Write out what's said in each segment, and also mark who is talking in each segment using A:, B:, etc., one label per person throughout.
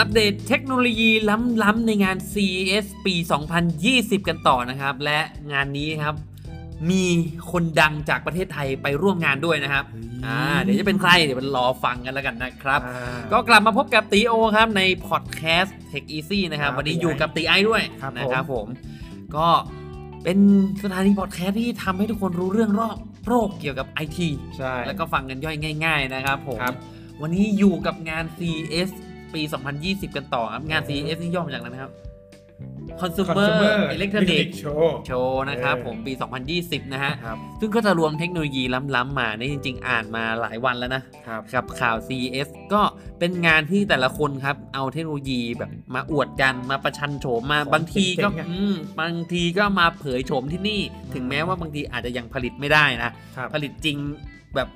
A: อัปเดตเทคโนโลยีล้ำๆในงาน CES ปี 2020 กันต่อนะครับ และงานนี้ครับ มีคนดังจากประเทศไทยไปร่วมงานด้วยนะครับอ่าเดี๋ยวจะเป็นใคร เดี๋ยวมันรอฟังกันแล้วกันนะครับ ก็กลับมาพบกับตีโอครับในพอดแคสต์ Tech Easy นะครับ
B: ครับ
A: วันนี้
B: ตีไอ
A: อยู่กับตีไอด้วย
B: ครับ
A: นะครับ
B: ผ
A: ผมมก็เป็นสถานีพอดแคสต์ที่ทำให้ทุกคนรู้เรื่องรอบโรคเกี่ยวกับไอที
B: ใช่
A: แล้วก็ฟังกันย่อยง่าย ๆ นะครับผม
B: ครับ
A: วันนี้อยู่กับงาน CES ปี 2020 กันต่อครับ งาน
B: โอ้
A: CES นี่ย่อมาจากอะไรนะครับ Consumer
B: Consumer
A: Electronic
B: Show
A: Show นะครับ
B: เออ
A: ผมปี 2020 นะฮะ
B: ครับ
A: ซึ่งก็จะรวมเทคโนโลยีล้ำๆมาในจริง ๆ อ่านมาหลายวันแล้วนะ
B: ครับ
A: กับข่าว CES ก็เป็นงานที่แต่ละคนครับ เอาเทคโนโลยีแบบมาอวดกันมาประชันโฉมมา
B: ของ
A: บางทีก็
B: เจ๋งๆอะ
A: อืมบางทีก็มาเผยโฉมที่นี่ ถึงแม้ว่าบางทีอาจจะยังผลิตไม่ได้นะ
B: ครับ
A: ผลิตจริงแบบ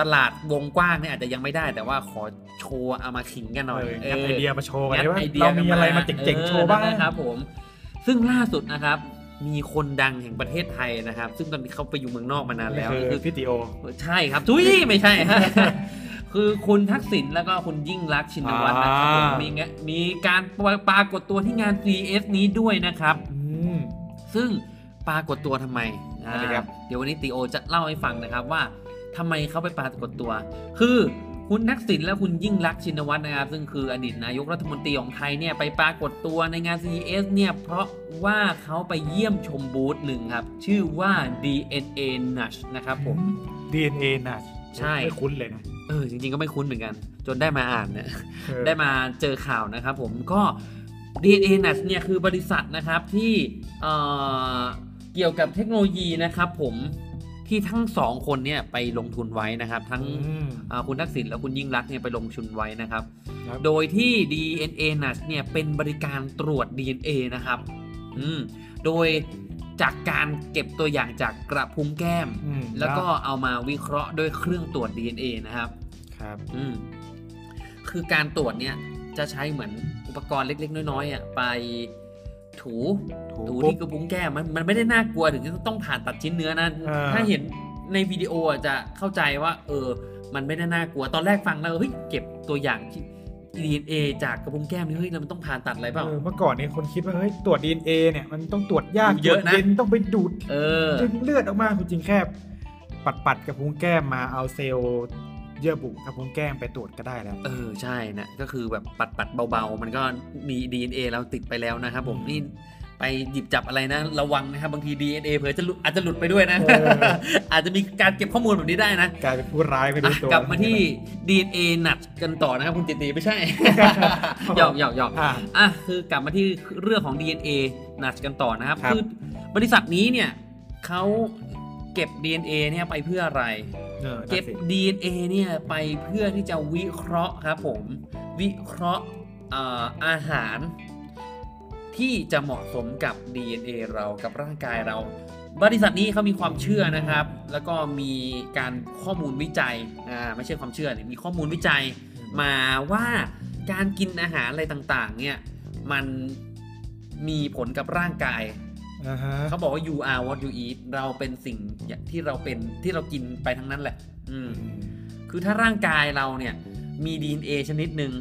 A: ตลาดวงกว้างเนี่ยอาจจะยังไม่ได้แต่ว่าขอโชว์เอามาขิงกันหน่อย
B: เอองัดไอเดียมาโชว์กัน
A: งัด
B: ได้ว่า
A: ไอเดีย
B: เรามี
A: กัน
B: อะไรมาเจ๋งๆโชว์บ้าง
A: เออนะครับผม ซึ่งล่าสุดนะครับ มีคนดังแห่งประเทศไทยนะครับ ซึ่งตอนนี้เขาไปอยู่เมืองนอกมานานแล้ว
B: คือ
A: คือ
B: พี่ติโอ
A: ใช่ครับทุยไม่ใช่ฮะคือคุณทักษิณแล้วก็คุณยิ่งรักษณ์ชินวัตรนะครับผม
B: อ่ามี
A: มีงะมีการปรากฏตัวที่งาน CES นี้ด้วยนะครับ
B: อืม
A: ซึ่งปรากฏตัวทำไม
B: นั่นเลยครับ
A: อ่าเดี๋ยววันนี้ติโอจะเล่าให้ฟังนะครับว่า ทำไมเขาไปปรากฏตัว คือคุณทักษิณและคุณยิ่งรักษณ์ชินวัตรนะครับ ซึ่งคืออดีตนายกรัฐมนตรีของไทยเนี่ยไปปรากฏตัวในงาน CES เนี่ยเพราะว่าเขาไปเยี่ยมชมบูธหนึ่งครับ ชื่อว่า DNA Nudge นะครับผม
B: DNA น่ะ
A: ใช่
B: ไม่คุ้นเลยนะ
A: เออจริงๆก็ไม่คุ้นเหมือนกัน จนได้มาอ่านเนี่ย
B: เออ
A: ได้มาเจอข่าวนะครับผมก็ DNA n u t เนี่ยคือบริษัทนะครับที่เอ่อเกี่ยวกับเทคโนโลยีนะครับผม ที่ทั้งสองคนเนี่ยไปลงทุนไว้นะครับ ทั้ง
B: อืม
A: อ่าคุณทักษิณและคุณยิ่งรักษณ์เนี่ยไปลงทุนไว้นะครับ
B: ครับ
A: โดยที่ DNA n u t เนี่ยเป็นบริการตรวจ DNA นะครับอืมโดยจากการเก็บตัวอย่างจากกระพุ้งแก้ม
B: อืม
A: แล้วก็เอามาวิเคราะห์ด้วยเครื่องตรวจ DNA นะครับ
B: ครับ
A: อืมคือการตรวจเนี่ยจะใช้เหมือนอุปกรณ์เล็ก ๆ น้อยๆอะไป ถู
B: ถู
A: ถู
B: ปุ๊บ
A: ที่กระพุ้งแก้มมันมันไม่ได้น่ากลัวถึงจะต้องผ่านตัดชิ้นเนื้อนะ
B: อ่า
A: ถ้าเห็นในวิดีโออะจะเข้าใจว่า เออ มันไม่ได้น่ากลัวตอนแรกฟังแล้วเฮ้ยเก็บตัวอย่างที่ DNA จากกระพุ้งแก้มนี่เฮ้ยแล้วมันต้องผ่าตัดอะไรเปล่า
B: เออเมื่อก่อนนี้คนคิดว่าเฮ้ยตรวจ DNA เนี่ยมันต้องตรวจยาก
A: เยอะนะ
B: ตรวจเย็นต้องไปดูด
A: เออ
B: ดึงเลือดออกมาคุณจริงแค่ปัดปัดๆกับพุ้งแก้มมาเอาเซลล์ เยื่อบุกับพุ้งแก้มไปตรวจก็ได้แล้ว
A: เออใช่นะ ก็คือแบบปัดปัดๆเบาๆ มันก็มี DNA เราติดไปแล้วนะครับผม
B: อืม
A: นี่ไปหยิบจับอะไรนะ ระวังนะครับบางที DNA เผลอจะหลุดอาจจะหลุดไปด้วยนะ
B: เออ
A: อาจจะมีการเก็บข้อมูลแบบนี้ได้นะ
B: กลายเป็นผู้ร้ายไปดู
A: อะ
B: ตัว
A: กลับมาที่ DNA หนัดกันต่อนะครับคุณจิตีไม่ใช่หยอกหยอกหยอก
B: อ่า
A: อะคือกลับมาที่เรื่องของ DNA หนัดกันต่อนะครับ
B: ครับ
A: คือบริษัทนี้เนี่ยเขาเก็บ DNA เนี่ยไปเพื่ออะไร
B: เออ
A: เก็บ
B: นั่นสิ
A: DNA เนี่ยไปเพื่อที่จะวิเคราะห์ครับผม วิเคราะห์เอ่ออาหาร ที่จะเหมาะสมกับ DNA เรากับร่างกายเรา บริษัทนี้เขามีความเชื่อนะครับ แล้วก็มีการข้อมูลวิจัยอ่าไม่ใช่ความเชื่อเนี่ยมีข้อมูลวิจัยมาว่าการกินอาหารอะไรต่างๆเนี่ยมันมีผลกับร่างกาย
B: อ่าฮะ
A: เขาบอกว่า you are what you eat เราเป็นสิ่งที่เราเป็นที่เรากินไปทั้งนั้นแหละ อืม คือถ้าร่างกายเราเนี่ย มี DNA ชนิดหนึ่ง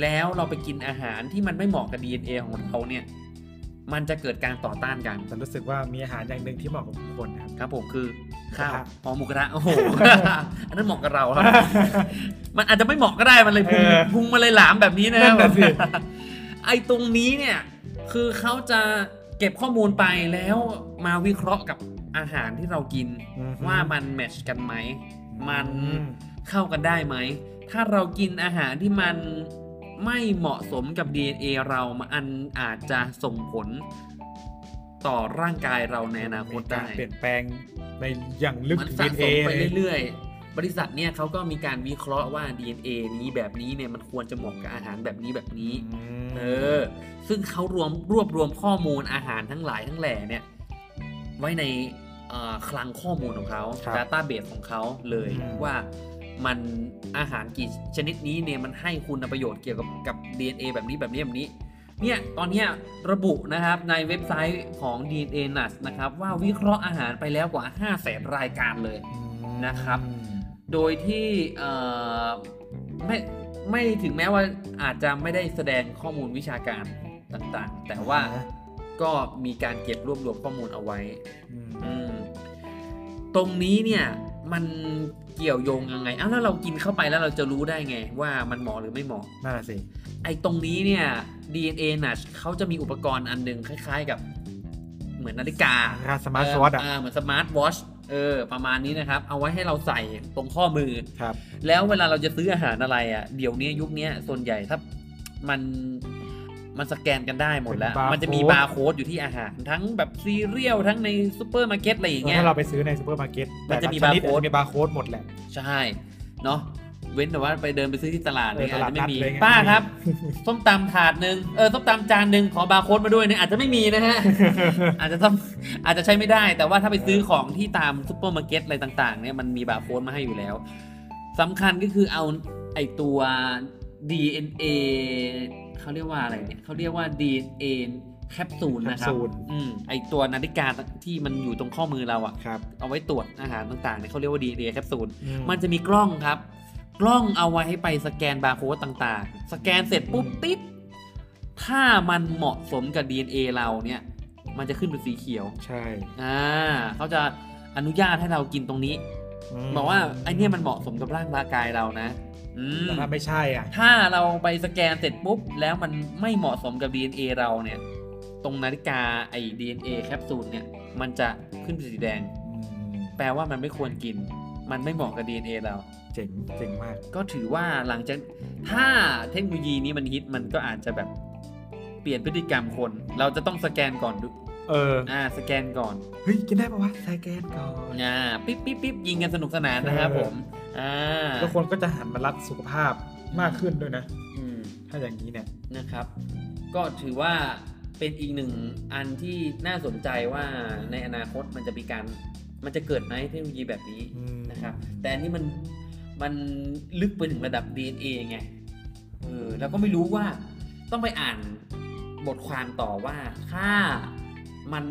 A: แล้วเราไปกินอาหารที่มันไม่เหมาะกับ DNA ของเราเนี่ย มันจะเกิดการต่อต้านกัน
B: แต่รู้สึกว่ามีอาหารอย่างหนึ่งที่เหมาะกับทุกคนนะครับ
A: ครับผมคือข้าว
B: หมูกระทะ
A: หอหมูกระทะโอ้โห อันนั้นเหมาะกับเราครับ มันอาจจะไม่เหมาะก็ได้มันเลยพุง
B: เออ
A: พุงมาเลยหลามแบบนี้นะ
B: นั่นน่ะสิ
A: ไอ้ตรงนี้เนี่ย คือเขาจะ เก็บข้อมูลไปแล้วมาวิเคราะห์กับอาหารที่เรากิน
B: อือฮึ
A: ว่ามันแมทชกันไหม มัน
B: อืม
A: เข้ากันได้ไหม ถ้าเรากินอาหารที่มันไม่เหมาะสมกับ DNA เรามันอาจจะส่งผลต่อร่างกายเราในอนาคต
B: มีกา
A: ได้
B: รเปลี่ยนแปลงในอย่างลึก
A: มัน
B: ถึง
A: สะ
B: DNA
A: สมไป
B: เลย
A: เรื่อยๆ บริษัทเนี่ยเขาก็มีการวิเคราะห์ว่า DNA นี้แบบนี้เนี่ยมันควรจะเหมาะกับอาหารแบบนี้แบบนี้
B: ม
A: เออ ซึ่งเขารวมรวบรวมข้อมูลอาหารทั้งหลายทั้งแหล่เนี่ยไว้ในเอ่อคลังข้อมูลของเขา
B: ครับ
A: Database ของเขาเลย
B: อืม
A: ว่ามันอาหารกี่ชนิดนี้เนี่ยมันให้คุณประโยชน์เกี่ยวกับกับ DNA แบบนี้แบบนี้แบบนี้ เนี่ยตอนเนี้ยระบุนะครับในเว็บไซต์ของ DNA Nuts นะครับว่าวิเคราะห์อาหารไปแล้วกว่า 5 0 0แสนรายการเลยนะครับ โดยที่เอ่อไม่ไม่ถึงแม้ว่าอาจจะไม่ได้แสดงข้อมูลวิชาการต่างๆ แต่ว่าก็มีการเก็บรวบรวมข้อมูลเอาไว้
B: อืม
A: อืมตรงนี้เนี่ยมันเกี่ยวโยงยังไงอ้าวแล้วเรากินเข้าไปแล้วเราจะรู้ได้ไง ว่ามันเหมาะหรือไม่เหมาะ
B: นั่นน่ะสิ
A: ไอ้ตรงนี้เนี่ย DNA น่ะเขาจะมีอุปกรณ์อันหนึ่งคล้าย ๆ กับเหมือนนาฬิกา
B: smart watch อะ
A: เหมือน smart watch เออ ประมาณนี้นะครับ เอาไว้ให้เราใส่ตรงข้อมือ
B: ครับ
A: แล้วเวลาเราจะซื้ออาหารอะไรอะเดี๋ยวนี้ยุคนี้ส่วนใหญ่ถ้ามันมันสแกนกันได้หมดแล้ว
B: เป็น barcode
A: มันจะมีบาร์โค้ดอยู่ที่อาหาร ทั้งแบบซีเรียลทั้งในซูเปอร์มาร์เก็ตอะไรอย่างเงี้ย
B: ถ้าเราไปซื้อในซูเปอร์มาร์เก็ต
A: มันจะมี
B: แต่ลชด
A: บาร์โค้ด
B: จะมีบาร์โค้ดหมดแหละ
A: ใช่ เนาะ เว้นแต่ว่าไปเดินไปซื้อที่ตลาดเนี่ย
B: เออ
A: อาจจะไม่มี
B: ตลาดนัดอะไรเงี้ย
A: ป้าครับ ส้มตำถาดหนึ่งเออส้มตำจานหนึ่งขอบาร์โค้ดมาด้วยเนี่ยอาจจะไม่มีนะฮะ อาจจะต้องอาจจะใช้ไม่ได้ แต่ว่าถ้าไปซื้อของที่ตามซูเปอร์มาร์เก็ตอะไรต่างๆเนี่ยมันมีบาร์โค้ดมาให้อยู่แล้วสำคัญก็คือเอาไอตัว DNA เขาเรียกว่าอะไรเนี่ยเขาเรียกว่า DNA แคปซูลนะครับ
B: แคปซูล
A: อืมไอตัวนาฬิกาที่มันอยู่ตรงข้อมือเราอะ
B: ครับ
A: เอาไว้ตรวจอาหารต่างๆเนี่ยเขาเรียกว่า DNA แคปซูล
B: อื
A: มันจะมีกล้องครับ กล้องเอาไว้ให้ไปสแกนบาร์โค้ดต่างๆ สแกนเสร็จปุ๊บติ๊ดถ้ามันเหมาะสมกับ DNA เราเนี่ย มันจะขึ้นเป็นสีเขียว
B: ใช่
A: อ่าเขาจะอนุญาตให้เรากินตรงนี้
B: ม
A: บอกว่าไอเนี่ยมันเหมาะสมกับร่างกายเรานะอืม
B: แต่ถ้าไม่ใช่อะ
A: ถ้าเราไปสแกนเสร็จปุ๊บ แล้วมันไม่เหมาะสมกับ DNA เราเนี่ย ตรงนาฬิกาไอ้ DNA แคปซูลเนี่ย มันจะขึ้นเป็นสีแดง
B: อืม
A: แปลว่ามันไม่ควรกิน มันไม่เหมาะกับ DNA เรา
B: เจ๋งเจ๋งมาก
A: ก็ถือว่าหลังจากถ้าเทคโนโลยีนี้มันฮิตมันก็อาจจะแบบเปลี่ยนพฤติกรรมคน เราจะต้องสแกนก่อนดู
B: เออ
A: อ่า สแกนก่อน
B: เฮ้ย กินได้ปะวะสแกนก่อน
A: อ่าปิ๊บปิ๊บปิ๊บยิงกันสนุกสนานนะครับ
B: เออ
A: ผม อ่า
B: แล้วคนก็จะหันมารักสุขภาพมากขึ้นด้วยนะ
A: อืม
B: ถ้าอย่างนี้เนี่ย
A: นะครับ ก็ถือว่าเป็นอีกหนึ่งอันที่น่าสนใจว่าในอนาคตมันจะมีการ มันจะเกิดไหมเทคโนโลยีแบบนี้
B: อืม
A: นะครับ แต่อันนี้มันมันลึกไปถึงระดับ DNA ไงเออแล้วก็ไม่รู้ว่าต้องไปอ่านบทความต่อว่าถ้ามัน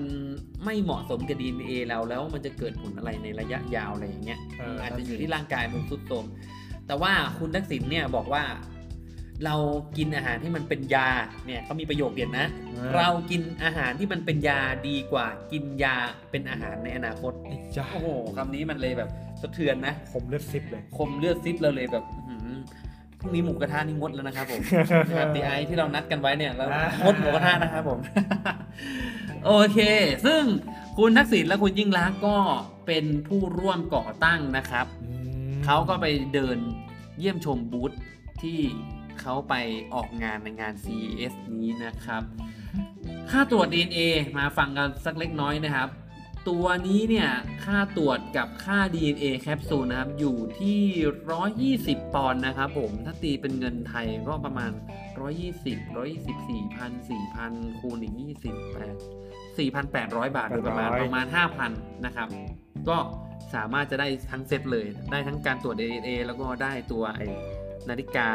A: ไม่เหมาะสมกับ DNA เราแล้วมันจะเกิดผลอะไรในระยะยาวอะไรอย่างเงี้ย
B: เออ
A: อาจจะอยู่ที่ร่างกายมันทรุดโทรมแต่ว่าคุณทักษิณเนี่ยบอกว่า เรากินอาหารที่มันเป็นยาเนี่ยเขามีประโยคเด็ดนะ เรากินอาหารที่มันเป็นยาดีกว่า กินยาเป็นอาหารในอนาคต
B: ไอ้จ้า
A: โอ้โหคำนี้มันเลยแบบ สะเทือนนะ
B: ผมเลือดซิปเลย
A: คมเลือดซิปเราเลยแบบอื้อหือพรุ่งนี้หมูกระทะนี่งดแล้วนะครับผมนะครับตีไอที่เรานัดกันไว้เนี่ยแล้ว
B: อ่าง
A: งดหมูกระทะนะครับผม โอเค ซึ่งคุณทักษิณและคุณยิ่งรักษณ์ก็เป็นผู้ร่วมก่อตั้งนะครับ
B: อืม
A: เขาก็ไปเดินเยี่ยมชมบูธที่เขาไปออกงานในงาน CES นี้นะครับ ค่าตรวจ DNA มาฟังกันสักเล็กน้อยนะครับ ตัวนี้เนี่ยค่าตรวจกับค่า DNA แคปซูลนะครับ อยู่ที่ 120 ปอนด์นะครับผม ถ้าตีเป็นเงินไทยก็ประมาณ 120 124 พัน4,000 คูณอีก20 4,800 บาทโดยประมาณ
B: 800
A: ประมาณ 5,000 นะครับ ก็สามารถจะได้ทั้งเซตเลย ได้ทั้งการตรวจ DNA แล้วก็ได้ตัวไอนาฬิกา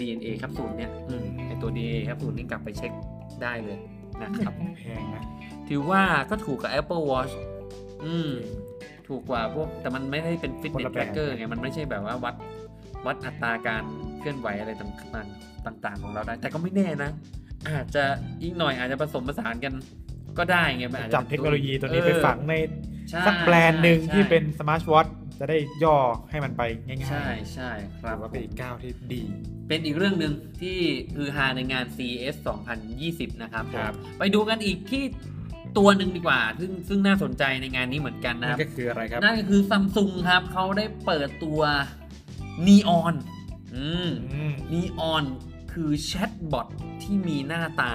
A: DNA แคปซูลเนี่ยอืมไอตัว DNA แคปซูลนี่กลับไปเช็คได้เลยนะครับ
B: แพงนะ
A: ถือว่าก็ถูกกับ Apple Watch อืม ถูกกว่าพวก แต่มันไม่ได้เป็นฟิต
B: คน
A: เนส
B: ละ
A: แท
B: แบบ
A: tracker ไง มันไม่ใช่แบบว่าวัดวัดอัตราการเคลื่อนไหวอะไรต่างๆต่าง ๆ ของเราได้ แต่ก็ไม่แน่นะ อาจจะอีกหน่อยอาจจะผสมผสานกันก็ได้ไงมันอาจจะ
B: จับเทคโนโลยีตัวนี้ไปฝังใน
A: ใช่
B: สักแบรนด์หนึ่ง
A: ใช่
B: ที่เป็นสมาร์ทวอทจะได้ย่อให้มันไปง่ายๆ
A: ใช่ใช่ค
B: ถื
A: รับ
B: อว่าเป็นอีกก้าวที่ดี
A: เป็นอีกเรื่องหนึ่งที่คือฮาในงาน CES 2020 นะครับผม
B: ครับ
A: ไปดูกันอีกที่ ตัวหนึ่งดีกว่า ซึ่งซึ่งน่าสนใจในงานนี้เหมือนกันนะค
B: นั่
A: รับ
B: นก็คืออะไรครับ
A: นั่นก็คือซัมซุงครับเขาได้เปิดตัว Neon อืม
B: อืม
A: Neon คือ chatbot ที่มีหน้าตา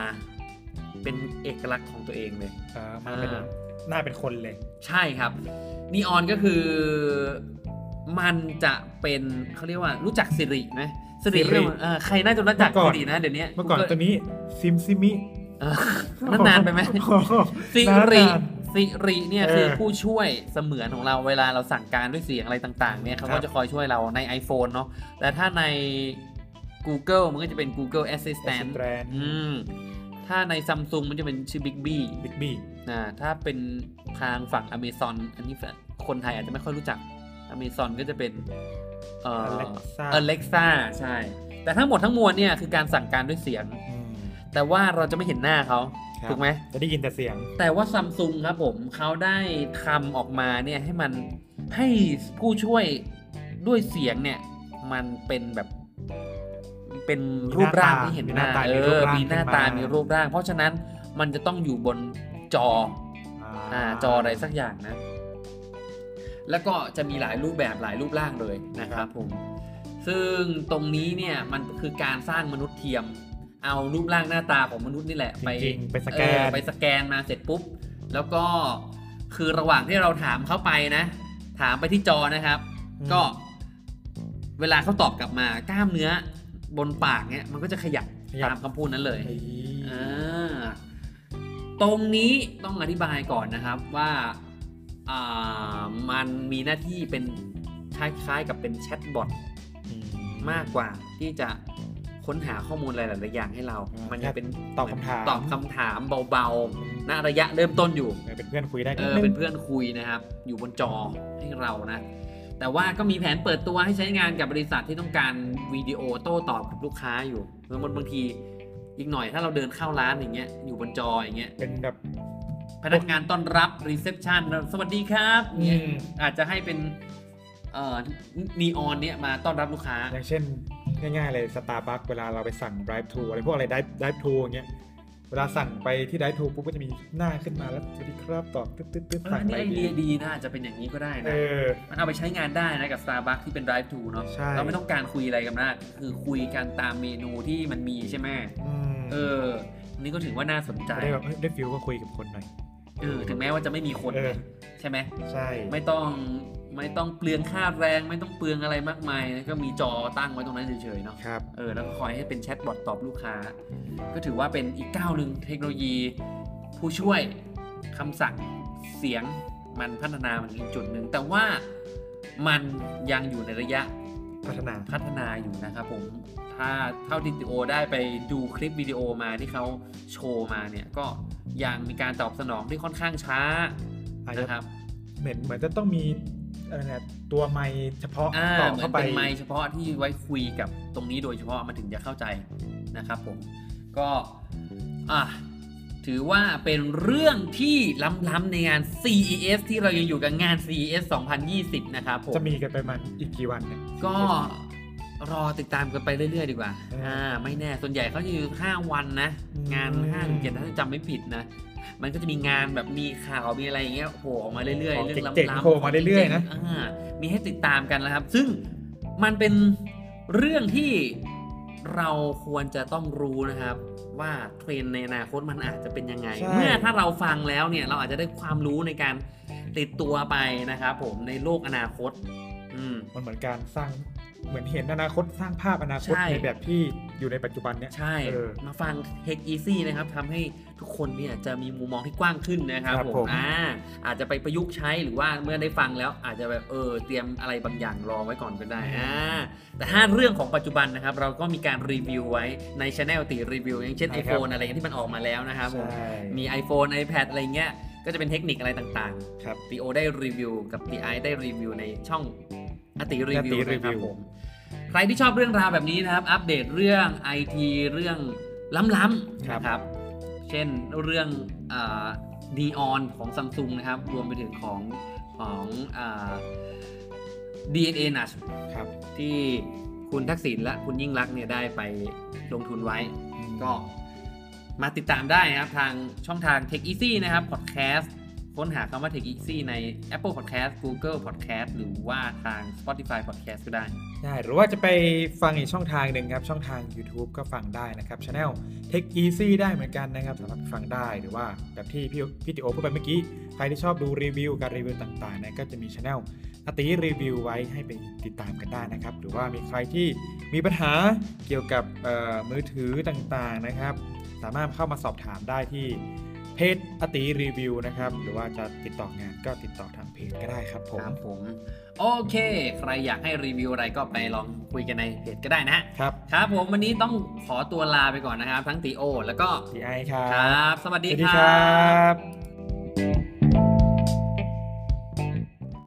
A: เป็นเอกลักษณ์ของตัวเองเลย
B: อ่ามาเป็น
A: อ่า
B: หน้าเป็นคนเลย
A: ใช่ครับ Neon ก็คือมันจะเป็นเขาเรียกว่ารู้จัก Siri ไหม
B: Siri Siri
A: เรียกว่าเออใครน่าจะรู้จัก
B: เมื่อก่อน
A: Siri นะเดี๋ยวนี้
B: เมื่อก่อนตัวนี้ซิมซิมิ
A: เออ นั่นนานไปไหม
B: นาน
A: Siri เนี่ย
B: เออ
A: คือผู้ช่วยเสมือนของเราเวลาเราสั่งการด้วยเสียงอะไรต่างๆเนี่ยเขา
B: ครั
A: ก็
B: บ
A: จะคอยช่วยเราใน iPhone เนาะแต่ถ้าใน Google มันก็จะเป็น Google Assistant
B: แบรนด์
A: อืมถ้าใน Samsung มันจะเป็นชื่อ Bixby
B: บิ๊กบี้
A: นะถ้าเป็นทางฝั่ง Amazon อันนี้คนไทยอาจจะไม่ค่อยรู้จัก Amazon ก็จะเป็นเอ่อ
B: Alexa
A: Alexa ใช่ แต่ทั้งหมดทั้งมวลเนี่ยคือการสั่งการด้วยเสียง
B: อืม
A: แต่ว่าเราจะไม่เห็นหน้าเขา
B: ครับ
A: ถูกไหม
B: จะได้ยินแต่เสียง
A: แต่ว่าซัมซุงครับผมเขาได้ทำออกมาเนี่ยให้มันให้ผู้ช่วยด้วยเสียงเนี่ย มันเป็นแบบ เป็นรูปร่างที่เห็นหน้า
B: มีหน้าตา
A: เอ
B: มีรูป
A: อ
B: ร่าง
A: มีหน้าตา
B: ขึ้นมามี
A: มีรูปร่าง เพราะฉะนั้นมันจะต้องอยู่บนจออ่าจออะไรสักอย่างนะ แล้วก็จะมีหลายรูปแบบหลายรูปร่างเลยนะครับผม ซึ่งตรงนี้เนี่ยมันคือการสร้างมนุษย์เทียม เอารูปร่างหน้าตาของมนุษย์นี่แหละ ไป
B: จริงๆไปสแกน
A: เออไปสแกนมาเสร็จปุ๊บ แล้วก็คือระหว่างที่เราถามเข้าไปนะ ถามไปที่จอนะครับ
B: อืม
A: ก็เวลาเขาตอบกลับมากล้ามเนื้อบนปากเนี่ยมันก็จะขยับ
B: ขยับ
A: ตามคำพูดนั้นเลย
B: ไอ้
A: อ่าตรงนี้ต้องอธิบายก่อนนะครับว่าอ่ามันมีหน้าที่เป็นคล้ายๆกับเป็นแชทบอท
B: อืม
A: มากกว่าที่จะ ค้นหาข้อมูลอะไรหลายๆอย่างให้เรา
B: อ่ามั
A: มันจะเป็น
B: ตอบคำถาม
A: ตอบคำถามเบาๆณระยะเริ่มต้นอยู่
B: เป็นเพื่อนคุยได้
A: เออ
B: นิดนึง
A: เป็นเพื่อนคุยนะครับ อยู่บนจอให้เรานะ แต่ว่าก็มีแผนเปิดตัวให้ใช้งานกับบริษัทที่ต้องการวิดีโอโต้ตอบกับลูกค้าอยู่บางบางทีอีกหน่อยถ้าเราเดินเข้าร้านอย่างเงี้ยอยู่บนจออย่างเงี้ย
B: เป็นแบบ
A: พนักงานต้อนรับ reception สวัสดีครับเนี่ย
B: อืม
A: อาจจะให้เป็นเอ่อนีออนเนี่ยมาต้อนรับลูกค้า
B: อย่างเช่น ง่ายๆเลยสตาร์บัคเวลาเราไปสั่ง drive thru อะไรพวกอะไร drive drive thru อย่างเงี้ยเวลาสั่งไปที่ drive thru ปุ๊บก็จะมีหน้าขึ้นมาแล้วสวัสดีครับตอบตึ๊ดตึ๊ดตึ๊ด
A: เออ
B: สั่ง
A: อัน
B: อะ
A: นี้
B: ไร
A: ไอ
B: ดี
A: เดียดีนะอาจจะเป็นอย่างนี้ก็ได้
B: เอ
A: นะ
B: อ
A: มันเอาไปใช้งานได้นะกับ Starbucks ที่เป็น drive thru เนาะ
B: ใช่
A: เราไม่ต้องการคุยอะไรกันนะคือคุยกันตามเมนูที่มันมีใช่ไหม
B: อืม
A: เอออันนี่ก็ถือว่าน่าสนใจ
B: ได้แบบเฮ้ยได้ feel ก็คุยกับคนหน่อย
A: เออถึงแม้ว่าจะไม่มีคน
B: เออ
A: นะใช่ไหม
B: ใช่
A: ไม่ต้อง ไม่ต้องเปลืองค่าแรงไม่ต้องเปลืองอะไรมากมายนะก็มีจอตั้งไว้ตรงนั้นเฉยๆเนาะ
B: ครับ
A: เออแล้วก็คอยให้เป็นแชทบอทตอบลูกค้า ก็ถือว่าเป็นอีกก้าวหนึ่งเทคโนโลยี ผู้ช่วยคำสั่งเสียงมันพัฒนามันอีกจุดหนึ่งแต่ว่ามันยังอยู่ในระยะ
B: พัฒนา
A: พัฒนาอยู่นะครับผมถ้าเท่าที่โอได้ไปดูคลิปวิดีโอมาที่เขาโชว์มาเนี่ยก็ยังมีการตอบสนองที่ค่อนข้างช้า
B: อาจจะ
A: นะครับ
B: เหมือนเหมือนจะต้องมี อะไรนะตัวไมค์เฉพาะ
A: อ่า
B: ต่อ
A: เหมือ
B: เข้านไป
A: เป็นไมค์เฉพาะที่ไว้คุยกับตรงนี้โดยเฉพาะมันถึงจะเข้าใจนะครับผมก็อะถือว่าเป็นเรื่องที่ล้ำๆในงาน CES ที่เรายังอยู่กับงาน CES 2020 นะครับผม
B: จะมีกันไปมันอีกกี่วันเนี่ย
A: ก็รอติดตามกันไปเรื่อยๆ ดีกว่า
B: เอออ่
A: อ่า ไม่แน่ ส่วนใหญ่เขาจะอยู่ 5 วันนะ
B: อืม
A: งาน5ถึง7ถ้าจำไม่ผิดนะ มันก็จะมีงานแบบมีข่าวมีอะไรอย่างเงี้ยโผล่ออกมาเรื่อยๆ
B: ของ
A: เรื่อง
B: เจ๋ง
A: ล้ำ
B: ๆ
A: ๆ
B: โผล่มาเรื่อยๆนะ
A: อ่ามีให้ติดตามกันแล้วครับ ซึ่งมันเป็นเรื่องที่เราควรจะต้องรู้นะครับ ว่าเทรนด์ในอนาคตมันอาจจะเป็นยังไง
B: ใช่
A: เมื่อถ้าเราฟังแล้วเนี่ยเราอาจจะได้ความรู้ในการติดตัวไปนะครับผมในโลกอนาคตอื ม
B: มันเหมือนการสร้างเหมือนเห็นอนาคตสร้างภาพอนาคต
A: ใช่
B: ในแบบที่อยู่ในปัจจุบันเนี่ย
A: ใช่
B: เออ
A: มาฟัง Tech Easy นะครับทำให้ทุกคนเนี่ยจะมีมุมมองที่กว้างขึ้นนะครับ
B: ครับ
A: ผ
B: ผมม
A: อ่าอาจจะไปประยุกต์ใช้หรือว่าเมื่อได้ฟังแล้วอาจจะแบบเออเตรียมอะไรบางอย่างรอไว้ก่อนก็ได้อ่าแต่ถ้าเรื่องของปัจจุบันนะครับ เราก็มีการรีวิวไว้ในช anel ติรีวิวอย่างเช่น
B: ใช่ครับ
A: iPhone อะไรที่มันออกมาแล้วนะครับผม
B: ใช่
A: มี iPhone iPad อะไรเงี้ยก็จะเป็นเทคนิคอะไรต่าง
B: ครับ
A: ๆตีโอได้รีวิวกับตีไอได้รีวิวในช่อง อติรีวิว
B: อติรี
A: นะครับ
B: วิว
A: ผมใครที่ชอบเรื่องราวแบบนี้นะครับ อัปเดตเรื่องไอทีเรื่องล้ำๆนะครับ เช่นเรื่องดีออนของซัมซุงนะครับ รวมไปถึงของของอ่า DNA n a s
B: ครับ
A: ที่คุณทักษิณและคุณยิ่งรักษณ์เนี่ยได้ไปลงทุนไว้ ก็มาติดตามได้นะครับ ทางช่องทาง Tech Easy นะครับ Podcast ค้ ค้นหาคำว่า Tech Easy ใน Apple Podcast Google Podcast หรือว่าทาง Spotify Podcast ก็ได้
B: ใช่หรือว่าจะไปฟังอีกช่องทางหนึ่งครับ ช่องทาง YouTube ก็ฟังได้นะครับช anel Tech Easy ได้เหมือนกันนะครับสามารถฟังได้หรือว่าแบบที่พี่พี่ติโอพูดไปเมื่อกี้ ใครที่ชอบดูรีวิวการรีวิวต่างๆนะก็จะมีช anel อติรีวิวไว้ให้ไปติดตามกันได้นะครับ หรือว่ามีใครที่มีปัญหาเกี่ยวกับมือถือต่างๆนะครับ สามารถเข้ามาสอบถามได้ที่ เพจอติรีวิวนะครับ หรือว่าจะติดต่องานก็ติดต่อทางเพจก็ได้ครับผม
A: ครับผม โอเค ใครอยากให้รีวิวอะไรก็ไปลองคุยกันในเพจก็ได้นะ
B: ครับ
A: ครับผมวันนี้ต้องขอตัวลาไปก่อนนะครับ ทั้งตีโอ แล้วก็
B: ดีไอครับ
A: ครับ สวัส
B: ส
A: ดี
B: วัส
A: ค
B: ดี
A: รั
B: ครับบ